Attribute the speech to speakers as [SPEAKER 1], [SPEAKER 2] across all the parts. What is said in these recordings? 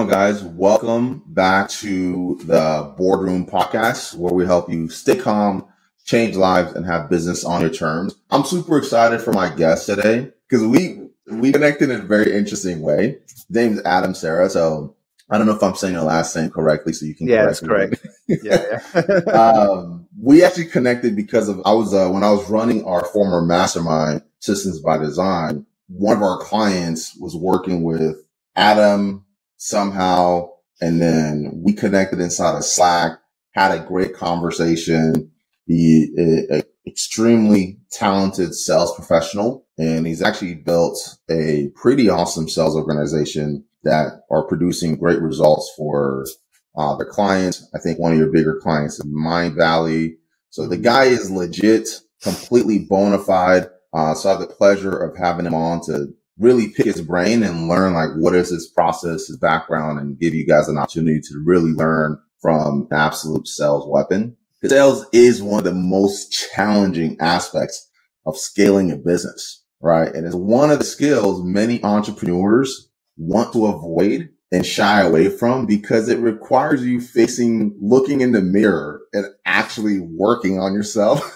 [SPEAKER 1] on, guys? Welcome back to the Boardroom Podcast, where we help you stay calm, change lives, and have business on your terms. I'm super excited for my guest today because we we connected in a very interesting way. His name's Adam Serra, so I don't know if I'm saying your last name correctly, so you can.
[SPEAKER 2] Yeah, that's correct.
[SPEAKER 1] yeah. yeah. um, we actually connected because of I was uh, when I was running our former mastermind Systems by Design. One of our clients was working with Adam somehow, and then we connected inside of Slack. Had a great conversation. He uh, extremely talented sales professional, and he's actually built a pretty awesome sales organization that are producing great results for uh, the clients. I think one of your bigger clients is Mindvalley. So the guy is legit, completely bona fide. Uh, so I have the pleasure of having him on to really pick his brain and learn like what is his process, his background, and give you guys an opportunity to really learn from an absolute sales weapon. Sales is one of the most challenging aspects of scaling a business, right? And it's one of the skills many entrepreneurs want to avoid and shy away from because it requires you facing, looking in the mirror and actually working on yourself,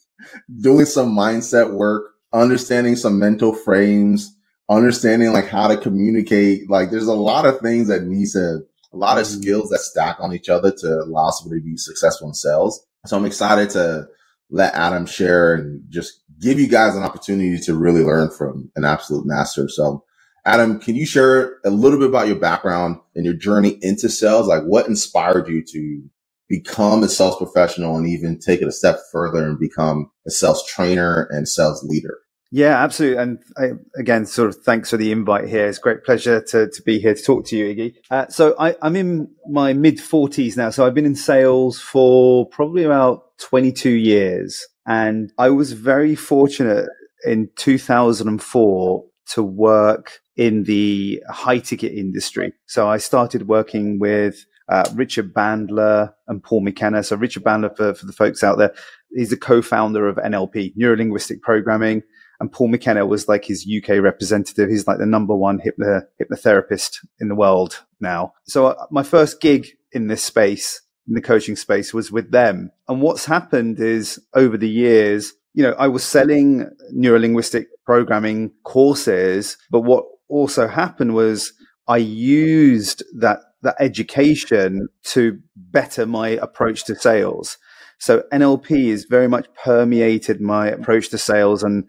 [SPEAKER 1] doing some mindset work, understanding some mental frames, understanding like how to communicate. Like there's a lot of things that needs to, a lot of mm-hmm. skills that stack on each other to allow somebody to be successful in sales. So I'm excited to let Adam share and just give you guys an opportunity to really learn from an absolute master. So Adam, can you share a little bit about your background and your journey into sales? Like what inspired you to become a sales professional and even take it a step further and become a sales trainer and sales leader?
[SPEAKER 2] Yeah, absolutely. And I, again, sort of thanks for the invite here. It's great pleasure to, to be here to talk to you, Iggy. Uh, so I, I'm in my mid 40s now. So I've been in sales for probably about 22 years. And I was very fortunate in 2004 to work in the high ticket industry. So I started working with uh, Richard Bandler and Paul McKenna. So Richard Bandler, for, for the folks out there, he's the co-founder of NLP, Neuro Linguistic Programming. And Paul McKenna was like his UK representative. He's like the number one hypno, hypnotherapist in the world now. So uh, my first gig in this space, in the coaching space was with them. And what's happened is over the years, you know, I was selling neurolinguistic programming courses, but what also happened was I used that that education to better my approach to sales. So NLP is very much permeated my approach to sales and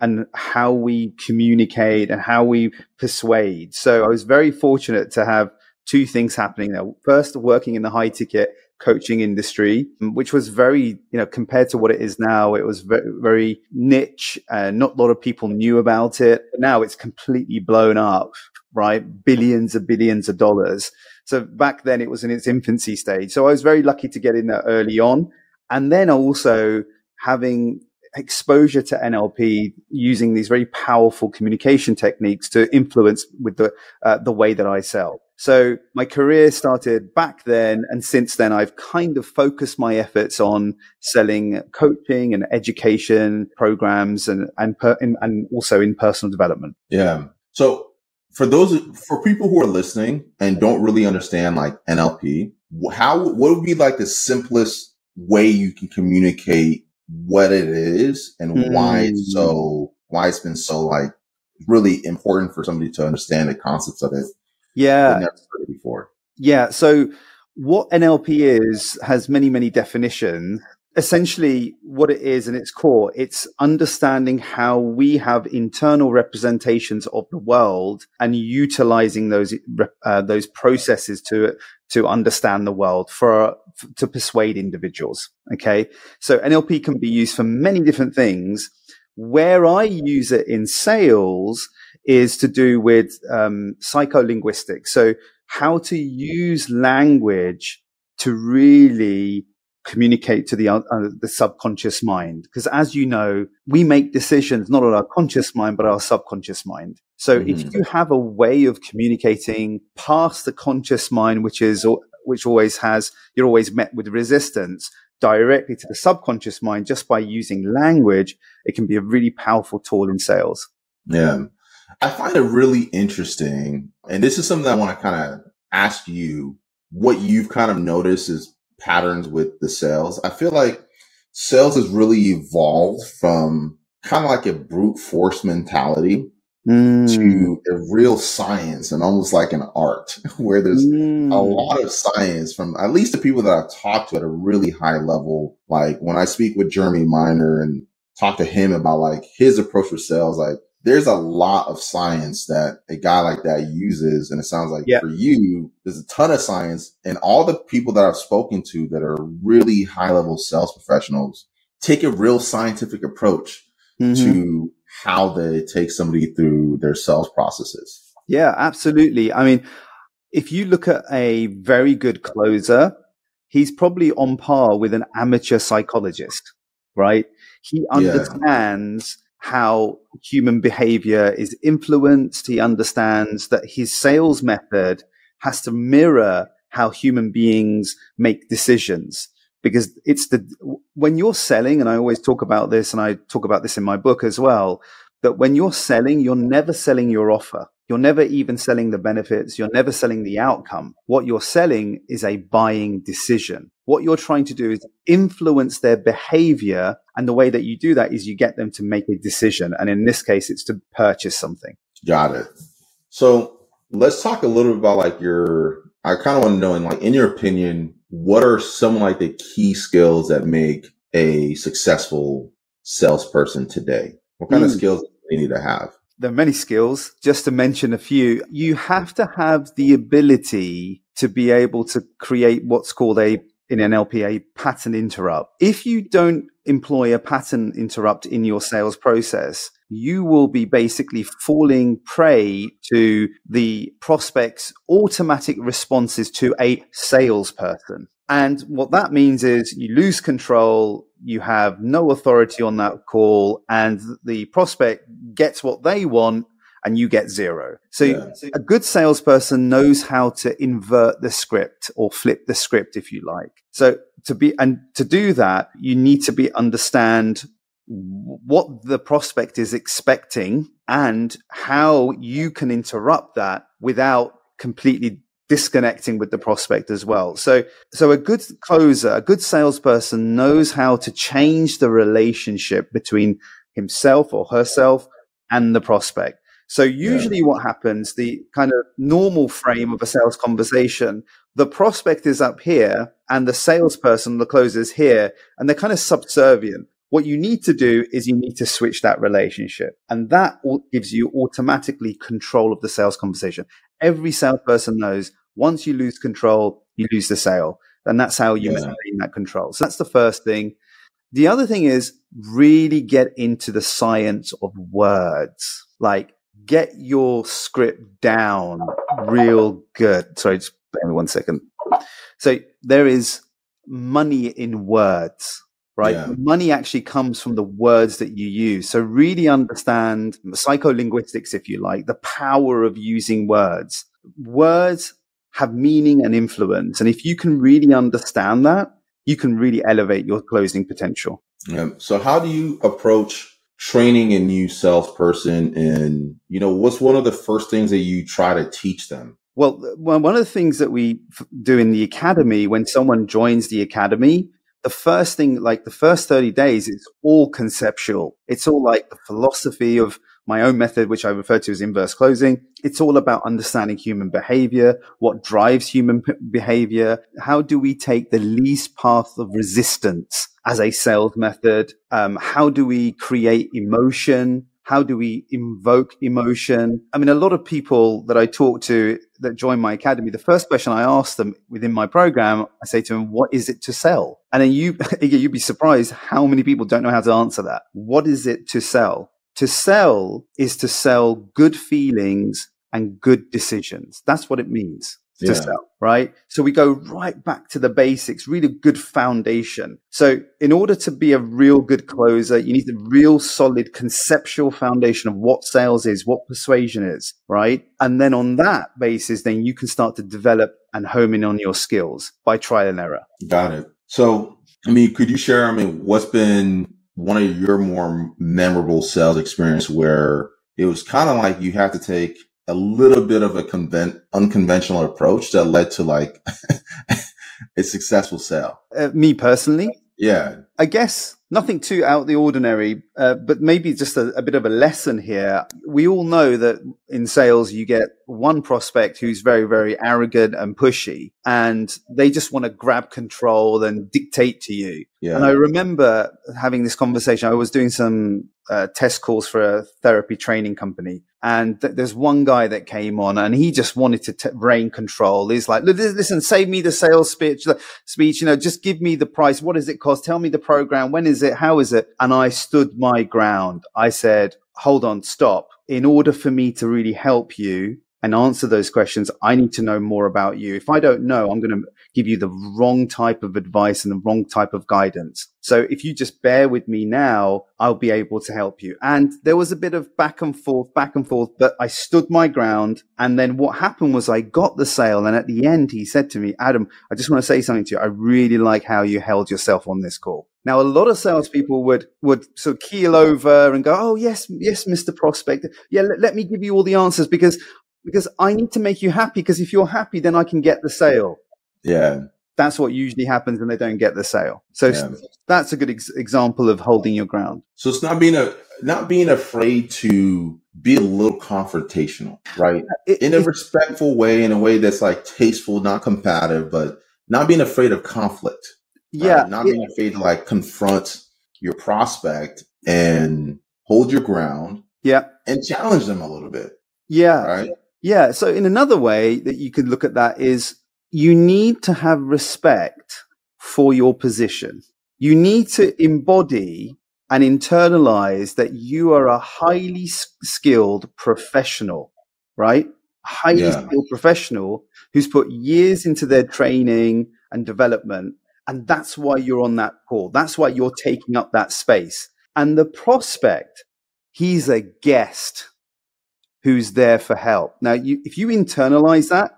[SPEAKER 2] and how we communicate and how we persuade. So I was very fortunate to have two things happening there. First, working in the high ticket coaching industry, which was very, you know, compared to what it is now, it was very, very niche and not a lot of people knew about it. But now it's completely blown up, right? Billions and billions of dollars. So back then it was in its infancy stage. So I was very lucky to get in there early on. And then also having exposure to NLP using these very powerful communication techniques to influence with the, uh, the way that I sell. So my career started back then. And since then, I've kind of focused my efforts on selling coaching and education programs and, and, per, and also in personal development.
[SPEAKER 1] Yeah. So for those, for people who are listening and don't really understand like NLP, how, what would be like the simplest way you can communicate what it is and mm. why it's hmm. so, why it's been so like really important for somebody to understand the concepts of it
[SPEAKER 2] yeah. never
[SPEAKER 1] before.
[SPEAKER 2] Yeah. So what NLP is has many, many definitions. Essentially, what it is in its core, it's understanding how we have internal representations of the world and utilizing those uh, those processes to to understand the world for to persuade individuals. Okay, so NLP can be used for many different things. Where I use it in sales is to do with um, psycholinguistics. So how to use language to really communicate to the uh, the subconscious mind because as you know we make decisions not on our conscious mind but our subconscious mind so mm-hmm. if you have a way of communicating past the conscious mind which is which always has you're always met with resistance directly to the subconscious mind just by using language it can be a really powerful tool in sales
[SPEAKER 1] yeah I find it really interesting. And this is something I want to kind of ask you what you've kind of noticed is patterns with the sales. I feel like sales has really evolved from kind of like a brute force mentality mm. to a real science and almost like an art where there's mm. a lot of science from at least the people that I've talked to at a really high level. Like when I speak with Jeremy Miner and talk to him about like his approach with sales, like there's a lot of science that a guy like that uses. And it sounds like yeah. for you, there's a ton of science and all the people that I've spoken to that are really high level sales professionals take a real scientific approach mm-hmm. to how they take somebody through their sales processes.
[SPEAKER 2] Yeah, absolutely. I mean, if you look at a very good closer, he's probably on par with an amateur psychologist, right? He understands yeah how human behavior is influenced. He understands that his sales method has to mirror how human beings make decisions because it's the when you're selling and i always talk about this and i talk about this in my book as well that when you're selling you're never selling your offer you're never even selling the benefits. You're never selling the outcome. What you're selling is a buying decision. What you're trying to do is influence their behavior. And the way that you do that is you get them to make a decision. And in this case it's to purchase something.
[SPEAKER 1] Got it. So let's talk a little bit about like your i kind of want to know in like in your opinion what are some like the key skills that make a successful salesperson today? What kind mm. of skills do they need to have?
[SPEAKER 2] There are many skills. Just to mention a few, you have to have the ability to be able to create what's called a in NLP a pattern interrupt. If you don't employ a pattern interrupt in your sales process, you will be basically falling prey to the prospect's automatic responses to a salesperson. And what that means is you lose control, you have no authority on that call, and the prospect gets what they want and you get zero. So yeah. a good salesperson knows how to invert the script or flip the script, if you like. So to be, and to do that, you need to be understand what the prospect is expecting and how you can interrupt that without completely disconnecting with the prospect as well. So, so a good closer, a good salesperson knows how to change the relationship between himself or herself and the prospect. So usually yeah. what happens, the kind of normal frame of a sales conversation, the prospect is up here and the salesperson, the closer is here and they're kind of subservient. What you need to do is you need to switch that relationship. And that gives you automatically control of the sales conversation. Every salesperson knows once you lose control, you lose the sale. And that's how you yeah. maintain that control. So that's the first thing. The other thing is really get into the science of words. Like get your script down real good. Sorry, just bear me one second. So there is money in words right? Yeah. Money actually comes from the words that you use. So really understand psycholinguistics, if you like, the power of using words. Words have meaning and influence. And if you can really understand that, you can really elevate your closing potential.
[SPEAKER 1] Yeah. So how do you approach training a new salesperson and, you know, what's one of the first things that you try to teach them?
[SPEAKER 2] Well, one of the things that we do in the academy when someone joins the academy, the first thing, like the first 30 days, it's all conceptual. It's all like the philosophy of my own method, which I refer to as inverse closing. It's all about understanding human behavior, what drives human behavior. How do we take the least path of resistance as a sales method? Um, how do we create emotion? How do we invoke emotion? I mean, a lot of people that I talk to that join my academy, the first question I ask them within my program, I say to them, what is it to sell? And then you, you'd be surprised how many people don't know how to answer that. What is it to sell? To sell is to sell good feelings and good decisions. That's what it means to yeah. sell, right? So we go right back to the basics, really good foundation. So in order to be a real good closer, you need a real solid conceptual foundation of what sales is, what persuasion is, right? And then on that basis, then you can start to develop and home in on your skills by trial and error.
[SPEAKER 1] Got it. So, I mean, could you share, I mean, what's been one of your more memorable sales experience where it was kind of like you have to take a little bit of a convent, unconventional approach that led to like a successful sale.
[SPEAKER 2] Uh, me personally,
[SPEAKER 1] yeah,
[SPEAKER 2] I guess nothing too out of the ordinary, uh, but maybe just a, a, bit of a lesson here. We all know that in sales, you get one prospect who's very, very arrogant and pushy, and they just want to grab control and dictate to you. Yeah. And I remember having this conversation. I was doing some uh, test calls for a therapy training company. And th- there's one guy that came on and he just wanted to t- reign control. He's like, listen, save me the sales speech, speech, you know, just give me the price. What does it cost? Tell me the program. When is it? How is it? And I stood my ground. I said, hold on, stop. In order for me to really help you, and answer those questions, I need to know more about you. If I don't know, I'm going to give you the wrong type of advice and the wrong type of guidance. So if you just bear with me now, I'll be able to help you. And there was a bit of back and forth, back and forth, but I stood my ground. And then what happened was I got the sale. And at the end, he said to me, Adam, I just want to say something to you. I really like how you held yourself on this call. Now, a lot of salespeople would, would sort of keel over and go, Oh, yes, yes, Mr. Prospect. Yeah, let, let me give you all the answers because, because I need to make you happy. Because if you're happy, then I can get the sale.
[SPEAKER 1] Yeah.
[SPEAKER 2] That's what usually happens when they don't get the sale. So yeah. that's a good ex- example of holding your ground.
[SPEAKER 1] So it's not being a not being afraid to be a little confrontational, right? It, in a respectful way, in a way that's like tasteful, not combative, but not being afraid of conflict.
[SPEAKER 2] Yeah. Right?
[SPEAKER 1] Not being afraid to like confront your prospect and hold your ground.
[SPEAKER 2] Yeah.
[SPEAKER 1] And challenge them a little bit.
[SPEAKER 2] Yeah.
[SPEAKER 1] Right.
[SPEAKER 2] Yeah. So in another way that you could look at that is you need to have respect for your position. You need to embody and internalize that you are a highly skilled professional, right? Highly yeah. skilled professional who's put years into their training and development. And that's why you're on that call. That's why you're taking up that space. And the prospect, he's a guest who's there for help. Now, you, if you internalize that,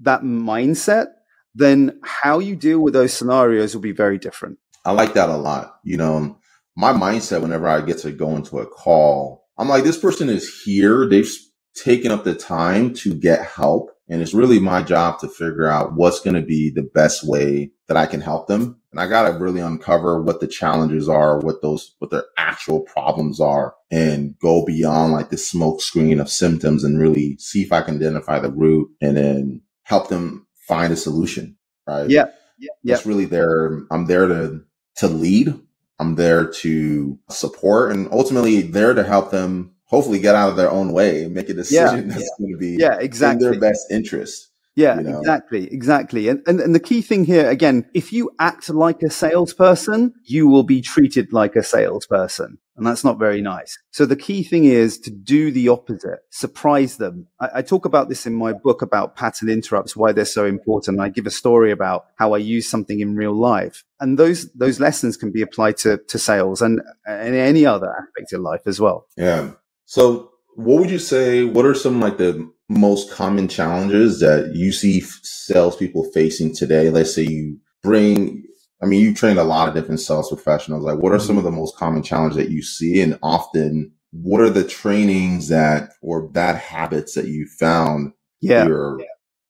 [SPEAKER 2] that mindset, then how you deal with those scenarios will be very different.
[SPEAKER 1] I like that a lot. You know, my mindset whenever I get to go into a call, I'm like, this person is here. They've taken up the time to get help. And it's really my job to figure out what's going to be the best way that I can help them. And I got to really uncover what the challenges are, what those, what their actual problems are and go beyond like the smoke screen of symptoms and really see if I can identify the root and then help them find a solution. Right.
[SPEAKER 2] Yeah. Yeah.
[SPEAKER 1] It's really there. I'm there to, to lead. I'm there to support and ultimately there to help them hopefully get out of their own way and make a decision yeah, that's yeah. going to be
[SPEAKER 2] yeah, exactly.
[SPEAKER 1] in their best interest.
[SPEAKER 2] Yeah, you know? exactly, exactly. And, and and the key thing here again, if you act like a salesperson, you will be treated like a salesperson. And that's not very nice. So the key thing is to do the opposite, surprise them. I, I talk about this in my book about pattern interrupts, why they're so important. I give a story about how I use something in real life. And those, those lessons can be applied to, to sales and, and any other aspect of life as well.
[SPEAKER 1] Yeah. So what would you say? What are some like the most common challenges that you see salespeople facing today? Let's say you bring, I mean, you train a lot of different sales professionals. Like, what are some mm-hmm. of the most common challenges that you see? And often, what are the trainings that or bad habits that you found
[SPEAKER 2] yeah.
[SPEAKER 1] you're yeah.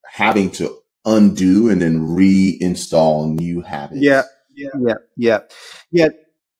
[SPEAKER 1] having to undo and then reinstall new habits?
[SPEAKER 2] Yeah. Yeah. Yeah. Yeah. Yeah.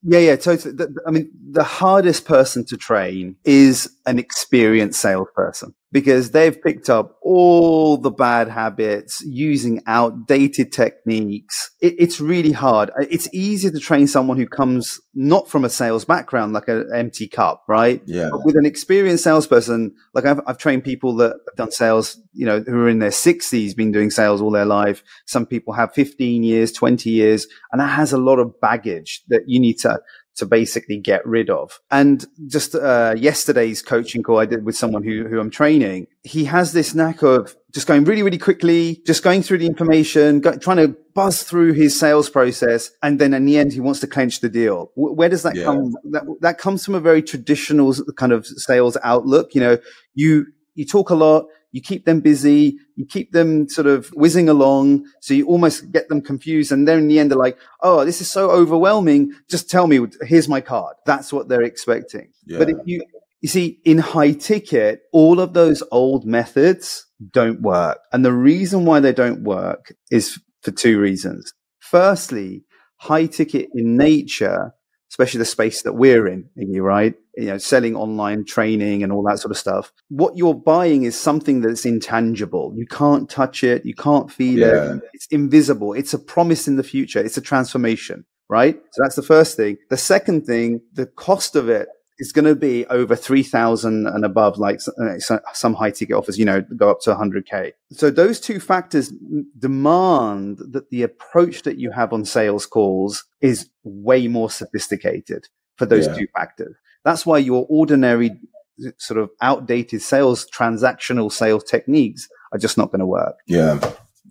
[SPEAKER 2] Yeah, yeah, totally. I mean, the hardest person to train is an experienced salesperson because they've picked up all the bad habits using outdated techniques. It, it's really hard. It's easier to train someone who comes not from a sales background, like an empty cup, right?
[SPEAKER 1] Yeah.
[SPEAKER 2] But with an experienced salesperson, like I've, I've trained people that have done sales, you know, who are in their sixties, been doing sales all their life. Some people have 15 years, 20 years, and that has a lot of baggage that you need to to basically get rid of. And just uh, yesterday's coaching call I did with someone who, who I'm training, he has this knack of just going really, really quickly, just going through the information, go, trying to buzz through his sales process. And then in the end, he wants to clench the deal. Where does that yeah. come? That, that comes from a very traditional kind of sales outlook. You know, you, you talk a lot, you keep them busy, you keep them sort of whizzing along. So you almost get them confused. And then in the end, they're like, Oh, this is so overwhelming. Just tell me, here's my card. That's what they're expecting. Yeah. But if you, You see, in high ticket, all of those old methods don't work. And the reason why they don't work is for two reasons. Firstly, high ticket in nature, especially the space that we're in, right? You know, selling online training and all that sort of stuff. What you're buying is something that's intangible. You can't touch it. You can't feel yeah. it. It's invisible. It's a promise in the future. It's a transformation right? So that's the first thing. The second thing, the cost of it is going to be over 3000 and above, like uh, some high ticket offers, you know, go up to 100K. So those two factors demand that the approach that you have on sales calls is way more sophisticated for those yeah. two factors. That's why your ordinary sort of outdated sales, transactional sales techniques are just not going to work.
[SPEAKER 1] Yeah,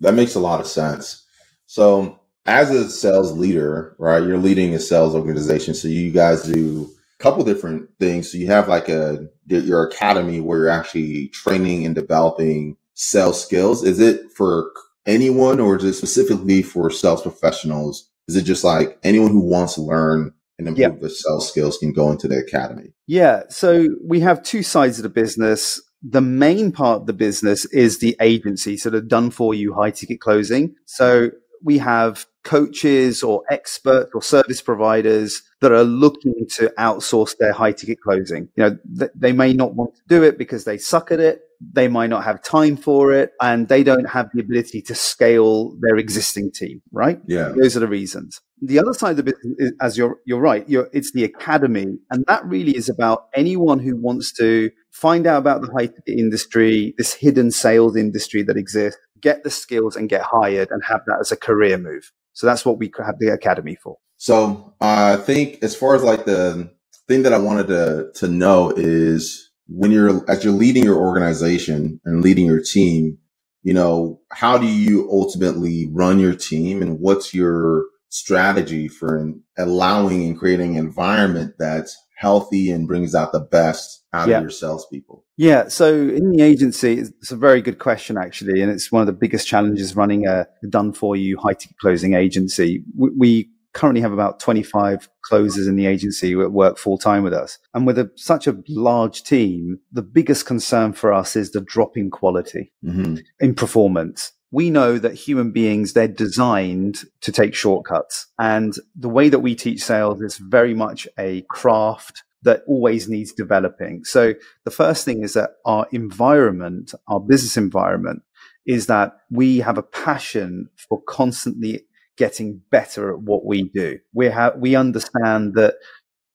[SPEAKER 1] that makes a lot of sense. So as a sales leader, right, you're leading a sales organization. So you guys do couple different things. So you have like a your academy where you're actually training and developing sales skills. Is it for anyone or is it specifically for sales professionals? Is it just like anyone who wants to learn and improve yeah. their sales skills can go into the academy?
[SPEAKER 2] Yeah. So we have two sides of the business. The main part of the business is the agency, sort of done for you high ticket closing. So we have coaches or experts or service providers that are looking to outsource their high ticket closing. You know, th- they may not want to do it because they suck at it. They might not have time for it and they don't have the ability to scale their existing team, right?
[SPEAKER 1] Yeah.
[SPEAKER 2] Those are the reasons. The other side of the business is, as you're, you're right, you're, it's the academy. And that really is about anyone who wants to find out about the high ticket industry, this hidden sales industry that exists, get the skills and get hired and have that as a career move. So that's what we have the academy for.
[SPEAKER 1] So uh, I think as far as like the thing that I wanted to to know is when you're as you're leading your organization and leading your team, you know, how do you ultimately run your team and what's your strategy for allowing and creating an environment that's healthy and brings out the best out yeah. of your salespeople?
[SPEAKER 2] Yeah. So in the agency, it's a very good question, actually. And it's one of the biggest challenges running a done for you high ticket closing agency. We, we, currently have about 25 closers in the agency who work full time with us. And with a, such a large team, the biggest concern for us is the drop in quality mm-hmm. in performance we know that human beings, they're designed to take shortcuts. And the way that we teach sales is very much a craft that always needs developing. So the first thing is that our environment, our business environment is that we have a passion for constantly getting better at what we do. We have, we understand that,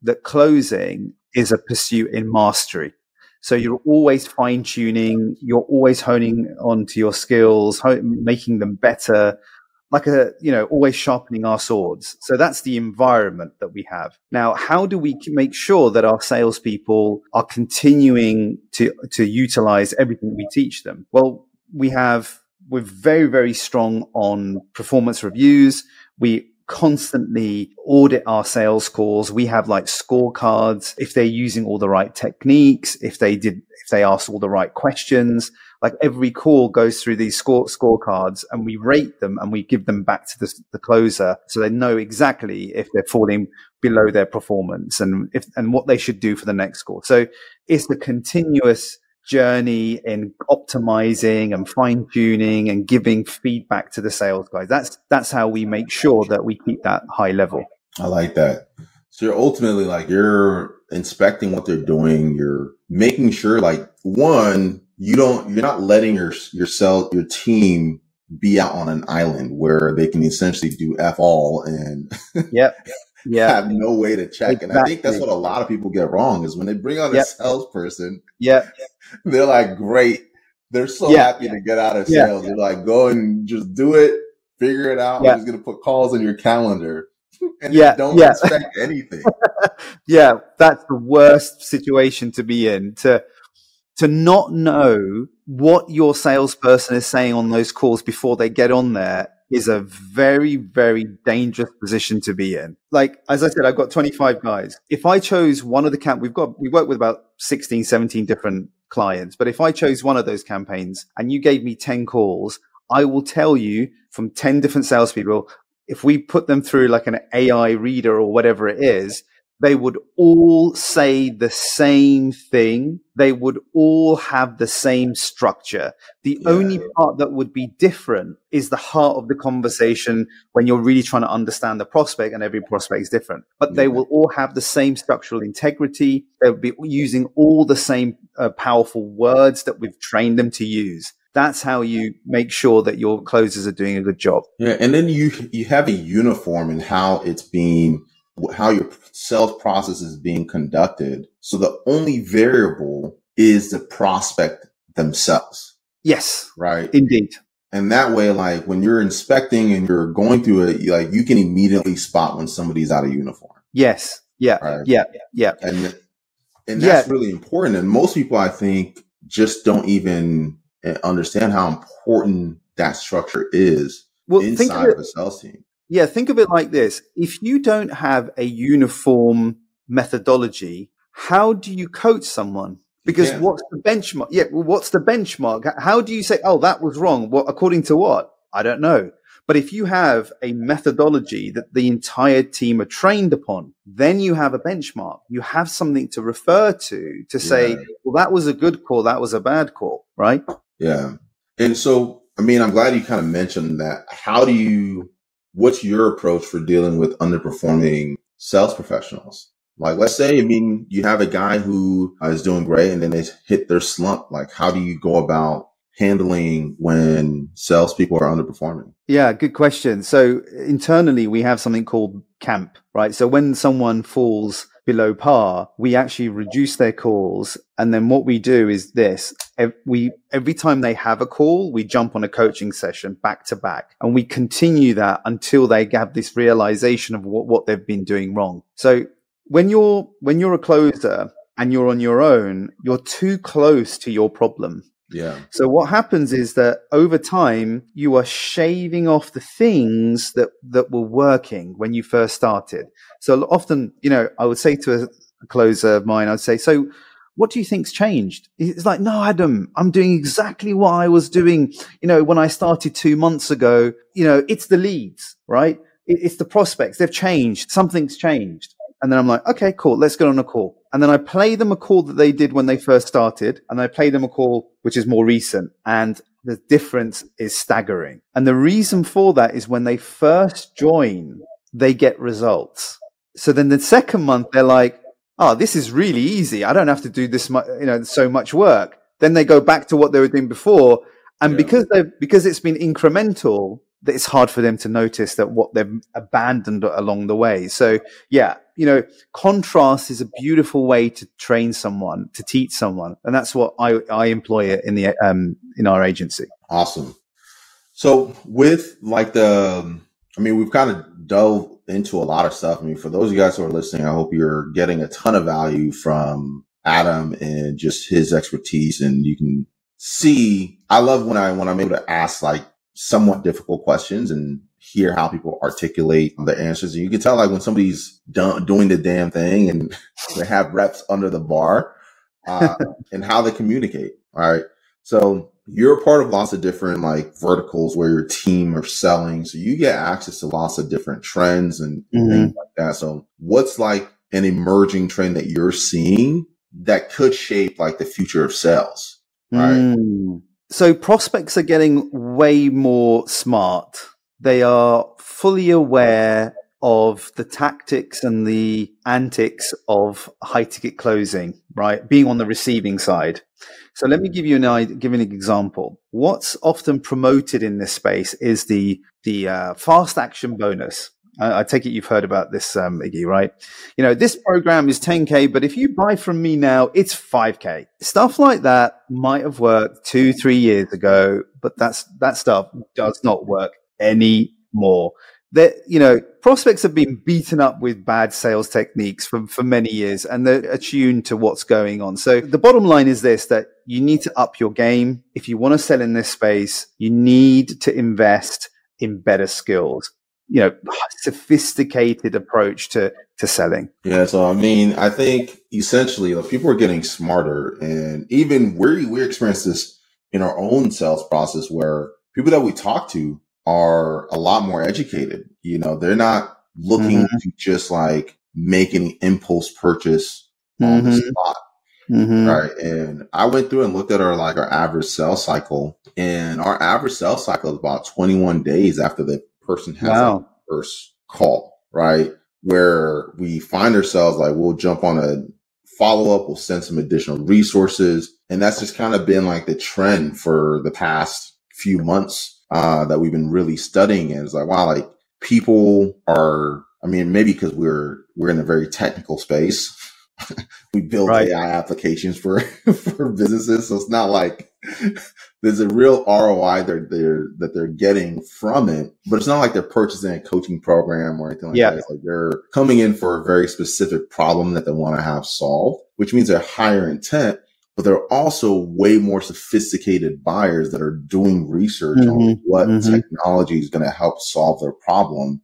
[SPEAKER 2] that closing is a pursuit in mastery. So you're always fine tuning, you're always honing onto your skills, making them better, like a, you know, always sharpening our swords. So that's the environment that we have. Now, how do we make sure that our salespeople are continuing to, to utilize everything we teach them? Well, we have, we're very, very strong on performance reviews. We constantly audit our sales calls. We have like scorecards if they're using all the right techniques, if they did, if they asked all the right questions. Like every call goes through these score scorecards and we rate them and we give them back to the, the closer so they know exactly if they're falling below their performance and if and what they should do for the next score. So it's the continuous journey in optimizing and fine tuning and giving feedback to the sales guys. That's that's how we make sure that we keep that high level.
[SPEAKER 1] I like that. So you're ultimately like you're inspecting what they're doing. You're making sure like one, you don't you're not letting your yourself your team be out on an island where they can essentially do f all and
[SPEAKER 2] yep yeah.
[SPEAKER 1] have no way to check. Exactly. And I think that's what a lot of people get wrong is when they bring on a salesperson,
[SPEAKER 2] yeah,
[SPEAKER 1] they're like, great. They're so yeah. happy to get out of sales. They're like, go and just do it, figure it out. I'm just gonna put calls in your calendar. And yeah, don't expect anything.
[SPEAKER 2] yeah, that's the worst situation to be in. To to not know what your salesperson is saying on those calls before they get on there is a very, very dangerous position to be in. Like, as I said, I've got 25 guys. If I chose one of the camp, we've got, we work with about 16, 17 different clients. But if I chose one of those campaigns and you gave me 10 calls, I will tell you from 10 different salespeople, if we put them through like an AI reader or whatever it is, they would all say the same thing. They would all have the same structure. The yeah. only part that would be different is the heart of the conversation when you're really trying to understand the prospect and every prospect is different. But they will all have the same structural integrity. They'll be using all the same uh, powerful words that we've trained them to use that's how you make sure that your closers are doing a good job.
[SPEAKER 1] Yeah, and then you you have a uniform in how it's being how your sales process is being conducted. So the only variable is the prospect themselves.
[SPEAKER 2] Yes.
[SPEAKER 1] Right.
[SPEAKER 2] Indeed.
[SPEAKER 1] And that way, like when you're inspecting and you're going through it, like you can immediately spot when somebody's out of uniform.
[SPEAKER 2] Yes. Yeah. Right? Yeah. Yeah.
[SPEAKER 1] And, and that's yeah. really important. And most people, I think, just don't even eh, understand how important that structure is well, inside of a sales team.
[SPEAKER 2] Yeah, think of it like this. If you don't have a uniform methodology, how do you coach someone? Because yeah. what's the benchmark? Yeah, well, what's the benchmark? How do you say, oh, that was wrong? What, according to what? I don't know. But if you have a methodology that the entire team are trained upon, then you have a benchmark. You have something to refer to to say, yeah. well, that was a good call. That was a bad call, right?
[SPEAKER 1] Yeah. And so, I mean, I'm glad you kind of mentioned that. How do you what's your approach for dealing with underperforming sales professionals? Like, let's say, I mean, you have a guy who uh, is doing great and then they hit their slump. Like, how do you go about handling when salespeople are underperforming?
[SPEAKER 2] Yeah, good question. So internally, we have something called camp, right? So when someone falls below par, we actually reduce their calls. And then what we do is this. We, every time they have a call, we jump on a coaching session back to back and we continue that until they have this realization of what, what they've been doing wrong. So when you're, when you're a closer and you're on your own, you're too close to your problem.
[SPEAKER 1] Yeah.
[SPEAKER 2] So what happens is that over time you are shaving off the things that that were working when you first started. So often, you know, I would say to a, closer of mine, I'd say, "So, what do you think's changed?" It's like, "No, Adam, I'm doing exactly what I was doing, you know, when I started 2 months ago. You know, it's the leads, right? It's the prospects. They've changed. Something's changed." And then I'm like, okay, cool. Let's get on a call. And then I play them a call that they did when they first started. And I play them a call which is more recent. And the difference is staggering. And the reason for that is when they first join, they get results. So then the second month, they're like, oh, this is really easy. I don't have to do this much, you know, so much work. Then they go back to what they were doing before. And yeah. because they because it's been incremental, it's hard for them to notice that what they've abandoned along the way. So yeah, you know, contrast is a beautiful way to train someone, to teach someone, and that's what I, I employ it in the um, in our agency.
[SPEAKER 1] Awesome. So with like the, I mean, we've kind of dove into a lot of stuff. I mean, for those of you guys who are listening, I hope you're getting a ton of value from Adam and just his expertise, and you can see. I love when I when I'm able to ask like somewhat difficult questions and hear how people articulate the answers. And you can tell like when somebody's done doing the damn thing and they have reps under the bar, uh, and how they communicate. All right. So you're a part of lots of different like verticals where your team are selling. So you get access to lots of different trends and mm-hmm. things like that. So what's like an emerging trend that you're seeing that could shape like the future of sales? Right. Mm.
[SPEAKER 2] So prospects are getting way more smart. They are fully aware of the tactics and the antics of high ticket closing, right? Being on the receiving side. So let me give you an give an example. What's often promoted in this space is the the uh, fast action bonus. I, I take it you've heard about this, um, Iggy, right? You know, this program is 10K, but if you buy from me now, it's 5K. Stuff like that might have worked two, three years ago, but that's, that stuff does not work anymore. That, you know, prospects have been beaten up with bad sales techniques for, for many years and they're attuned to what's going on. So the bottom line is this, that you need to up your game. If you want to sell in this space, you need to invest in better skills you know sophisticated approach to to selling
[SPEAKER 1] yeah so i mean i think essentially like, people are getting smarter and even we we experience this in our own sales process where people that we talk to are a lot more educated you know they're not looking mm-hmm. to just like make an impulse purchase on the
[SPEAKER 2] Mhm.
[SPEAKER 1] spot.
[SPEAKER 2] Mhm.
[SPEAKER 1] Right. And I went through and looked at our like our average sales cycle and our average sales cycle is about 21 days after the person has
[SPEAKER 2] Wow.
[SPEAKER 1] that first call, right? Where we find ourselves like we'll jump on a follow up, we'll send some additional resources. And that's just kind of been like the trend for the past few months uh, that we've been really studying. And it's like, wow, like people are, I mean, maybe because we're, we're in a very technical space. we build
[SPEAKER 2] Right.
[SPEAKER 1] AI applications for, for businesses. So it's not like there's a real ROI they're, they're, that they're getting from it, but it's not like they're purchasing a coaching program or anything like
[SPEAKER 2] Yeah.
[SPEAKER 1] that. It's like they're coming in for a very specific problem that they want to have solved, which means they're higher intent, but they're also way more sophisticated buyers that are doing research on
[SPEAKER 2] Mhm.
[SPEAKER 1] what
[SPEAKER 2] Mhm.
[SPEAKER 1] technology is going to help solve their problem.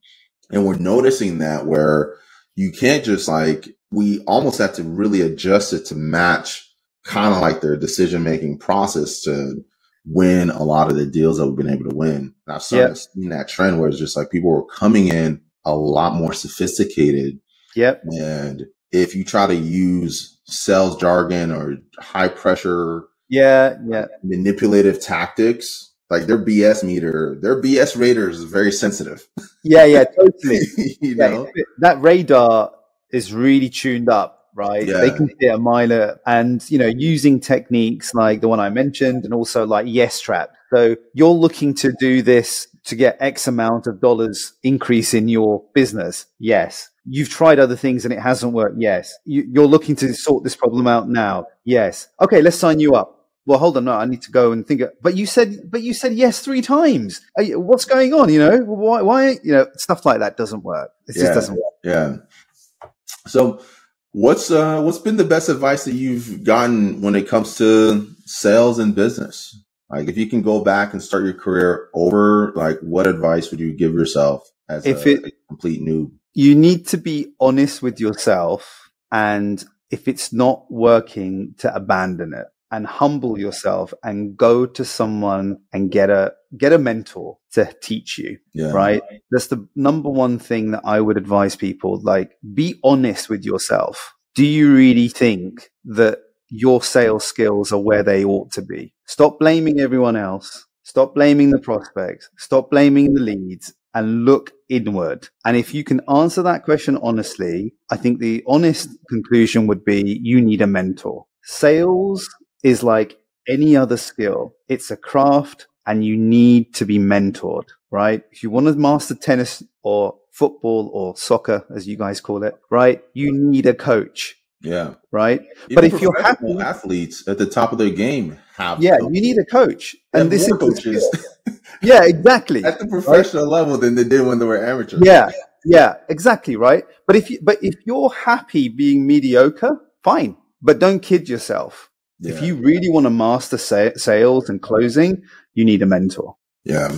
[SPEAKER 1] And we're noticing that where you can't just like, we almost have to really adjust it to match kind of like their decision making process to win a lot of the deals that we've been able to win. And I've
[SPEAKER 2] Yeah.
[SPEAKER 1] seeing that trend where it's just like people were coming in a lot more sophisticated.
[SPEAKER 2] Yep.
[SPEAKER 1] And if you try to use sales jargon or high pressure
[SPEAKER 2] Yeah. Yeah.
[SPEAKER 1] manipulative tactics, like their BS meter, their BS radar is very sensitive.
[SPEAKER 2] Yeah. Yeah. Totally.
[SPEAKER 1] you
[SPEAKER 2] Yeah,
[SPEAKER 1] know?
[SPEAKER 2] that radar is really tuned up, right?
[SPEAKER 1] Yeah.
[SPEAKER 2] They can see a mile and you know using techniques like the one I mentioned, and also like Yes Trap. So you're looking to do this to get X amount of dollars increase in your business. Yes. You've tried other things and it hasn't worked. Yes. You, you're looking to sort this problem out now. Yes. Okay, let's sign you up. Well, hold on. No, I need to go and think. Of, but you said, but you said yes three times. You- What's going on? You know, why? Why? You know, stuff like that doesn't work. It
[SPEAKER 1] Yeah.
[SPEAKER 2] just doesn't work.
[SPEAKER 1] Yeah. So what's uh what's been the best advice that you've gotten when it comes to sales and business? Like if you can go back and start your career over, like what advice would you give yourself as
[SPEAKER 2] If
[SPEAKER 1] a,
[SPEAKER 2] it-
[SPEAKER 1] a complete noob?
[SPEAKER 2] You need to be honest with yourself, and if it's not working, to abandon it and humble yourself and go to someone and get a get a mentor to teach you.
[SPEAKER 1] Yeah.
[SPEAKER 2] right? That's the number one thing that I would advise people. Like, be honest with yourself. Do you really think that your sales skills are where they ought to be? Stop blaming everyone else. Stop blaming the prospects. Stop blaming the leads and look inward. And if you can answer that question honestly, I think the honest conclusion would be you need a mentor. Sales is like any other skill. It's a craft and you need to be mentored, right? If you want to master tennis or football or soccer, as you guys call it, right? You need a coach,
[SPEAKER 1] Yeah.
[SPEAKER 2] right?
[SPEAKER 1] Even
[SPEAKER 2] But if you're happy-
[SPEAKER 1] athletes at the top of their game have
[SPEAKER 2] Yeah, you need a coach. And this is
[SPEAKER 1] coaches.
[SPEAKER 2] Yeah, exactly.
[SPEAKER 1] at the professional level than they did when they were amateurs.
[SPEAKER 2] Yeah, yeah, exactly, right? But if you, but if you're happy being mediocre, fine. But don't kid yourself. If you really want to master sa- sales and closing, you need a mentor.
[SPEAKER 1] Yeah,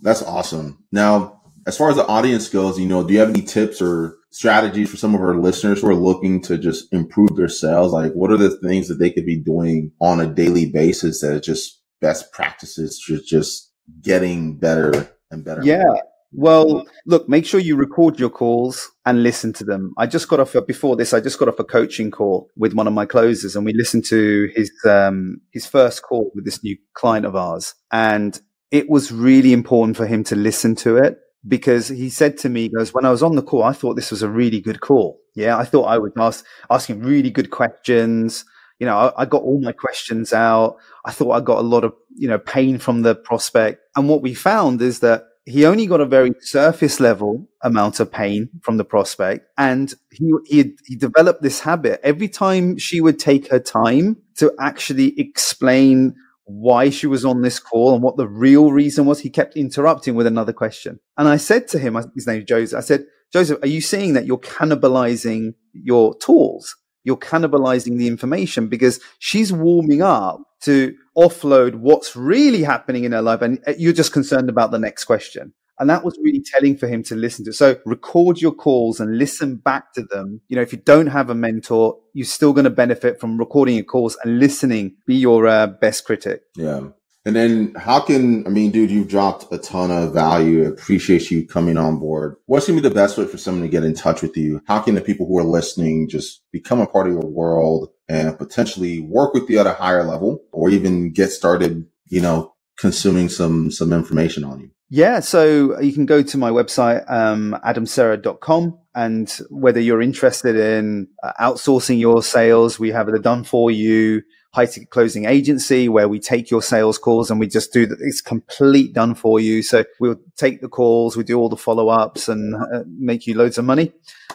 [SPEAKER 1] that's awesome. Now, as far as the audience goes, you know, do you have any tips or strategies for some of our listeners who are looking to just improve their sales? Like, what are the things that they could be doing on a daily basis that are just best practices to just getting better and better?
[SPEAKER 2] Yeah. Well, look, make sure you record your calls and listen to them. I just got off a, before this. I just got off a coaching call with one of my closers, and we listened to his um, his first call with this new client of ours, and it was really important for him to listen to it because he said to me, he goes, when I was on the call, I thought this was a really good call. Yeah, I thought I was ask, asking really good questions. You know, I, I got all my questions out. I thought I got a lot of, you know, pain from the prospect. And what we found is that he only got a very surface level amount of pain from the prospect. And he, he, he developed this habit. Every time she would take her time to actually explain why she was on this call and what the real reason was, he kept interrupting with another question. And I said to him, his name is Joseph, I said, Joseph, are you seeing that you're cannibalizing your tools? You're cannibalizing the information because she's warming up to offload what's really happening in her life. And you're just concerned about the next question. And that was really telling for him to listen to. So record your calls and listen back to them. You know, if you don't have a mentor, you're still going to benefit from recording your calls and listening. Be your uh, best critic.
[SPEAKER 1] Yeah. And then how can, I mean, dude, you've dropped a ton of value. I appreciate you coming on board. What's to be the best way for someone to get in touch with you? How can the people who are listening just become a part of your world and potentially work with you at a higher level or even get started, you know, consuming some, some information on you?
[SPEAKER 2] Yeah, so you can go to my website, um, adamserra.com. And whether you're interested in uh, outsourcing your sales, we have it done for you high ticket closing agency where we take your sales calls and we just do that. It's complete done for you. So we'll take the calls, we do all the follow ups and uh, make you loads of money.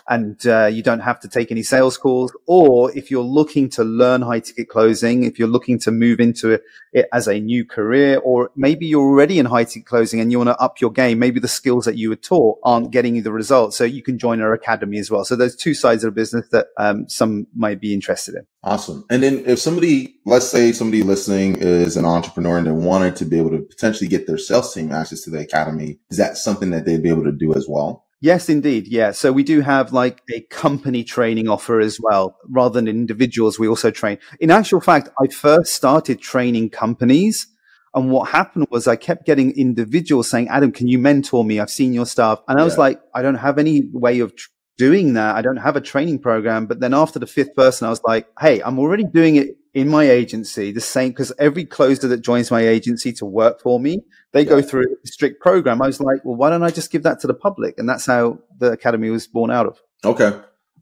[SPEAKER 2] And uh, you don't have to take any sales calls. Or if you're looking to learn high ticket closing, if you're looking to move into it as a new career, or maybe you're already in high ticket closing and you want to up your game, maybe the skills that you were taught aren't getting you the results. So you can join our academy as well. So there's two sides of the business that um, some might be interested in.
[SPEAKER 1] Awesome. And then if somebody, let's say somebody listening is an entrepreneur and they wanted to be able to potentially get their sales team access to the academy, is that something that they'd be able to do as well?
[SPEAKER 2] Yes, indeed. Yeah. So we do have like a company training offer as well. Rather than individuals, we also train. In actual fact, I first started training companies. And what happened was I kept getting individuals saying, Adam, can you mentor me? I've seen your stuff. And I was like, I don't have any way of tr- doing that. I don't have a training program. But then after the fifth person, I was like, Hey, I'm already doing it in my agency, the same, because every closer that joins my agency to work for me, they yeah. go through a strict program. I was like, well, why don't I just give that to the public? And that's how the academy was born out of.
[SPEAKER 1] Okay.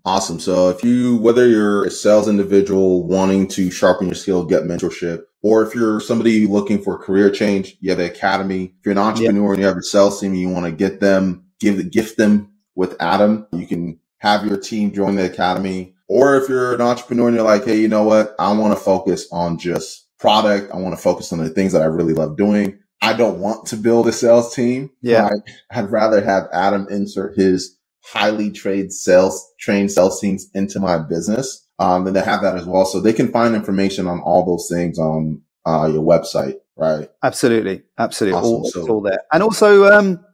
[SPEAKER 1] Awesome. So if you, whether you're a sales individual wanting to sharpen your skill, get mentorship, or if you're somebody looking for career change, you have the academy. If you're an entrepreneur yeah. and you have a sales team, you want to get them, give the gift them with Adam. You can have your team join the academy. Or if you're an entrepreneur and you're like, Hey, you know what? I want to focus on just product. I want to focus on the things that I really love doing. I don't want to build a sales team.
[SPEAKER 2] Yeah.
[SPEAKER 1] I, I'd rather have Adam insert his highly trained sales, trained sales teams into my business. Um, and they have that as well. So they can find information on all those things on, uh, your website, right?
[SPEAKER 2] Absolutely. Absolutely. Awesome. All, so, all there. And also, um,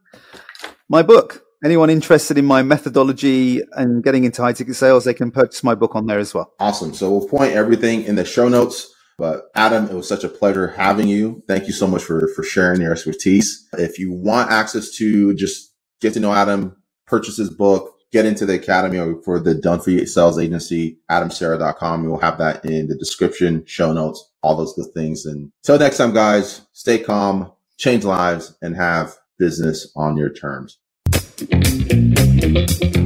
[SPEAKER 2] my book, anyone interested in my methodology and getting into high ticket sales, they can purchase my book on there as well.
[SPEAKER 1] Awesome. So we'll point everything in the show notes. But Adam, it was such a pleasure having you. Thank you so much for, for sharing your expertise. If you want access to just get to know Adam, purchase his book, get into the academy or for the Done For You Sales Agency, adamserra.com. We will have that in the description, show notes, all those good things. And until next time, guys, stay calm, change lives, and have business on your terms. Thank you.